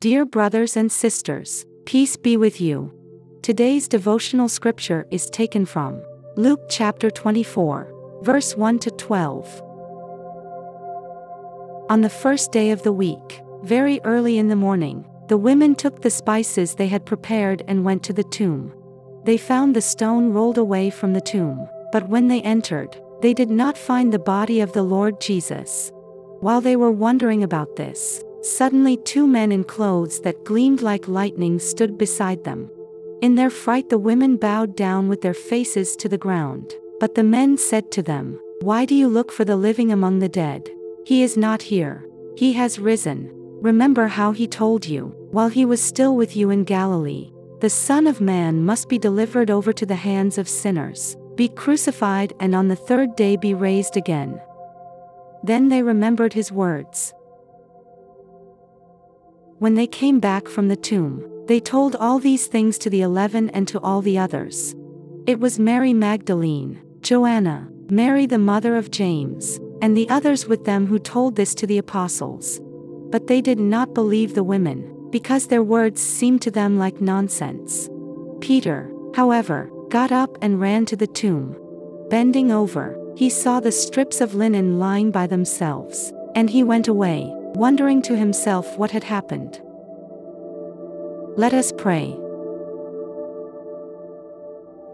Dear brothers and sisters, peace be with you. Today's devotional scripture is taken from Luke chapter 24, verse 1 to 12. On the first day of the week, very early in the morning, the women took the spices they had prepared and went to the tomb. They found the stone rolled away from the tomb, but when they entered, they did not find the body of the Lord Jesus. While they were wondering about this, Suddenly, two men in clothes that gleamed like lightning stood beside them. In their fright, the women bowed down with their faces to the ground. But the men said to them, Why do you look for the living among the dead? He is not here. He has risen. Remember how he told you, while he was still with you in Galilee. The Son of Man must be delivered over to the hands of sinners, be crucified, and on the third day be raised again. Then they remembered his words. When they came back from the tomb, they told all these things to the eleven and to all the others. It was Mary Magdalene, Joanna, Mary the mother of James, and the others with them who told this to the apostles. But they did not believe the women, because their words seemed to them like nonsense. Peter, however, got up and ran to the tomb. Bending over, he saw the strips of linen lying by themselves, and he went away, wondering to himself what had happened. Let us pray.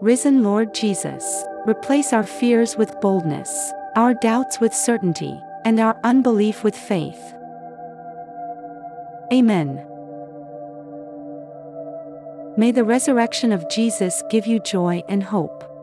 Risen Lord Jesus, replace our fears with boldness, our doubts with certainty, and our unbelief with faith. Amen. May the resurrection of Jesus give you joy and hope.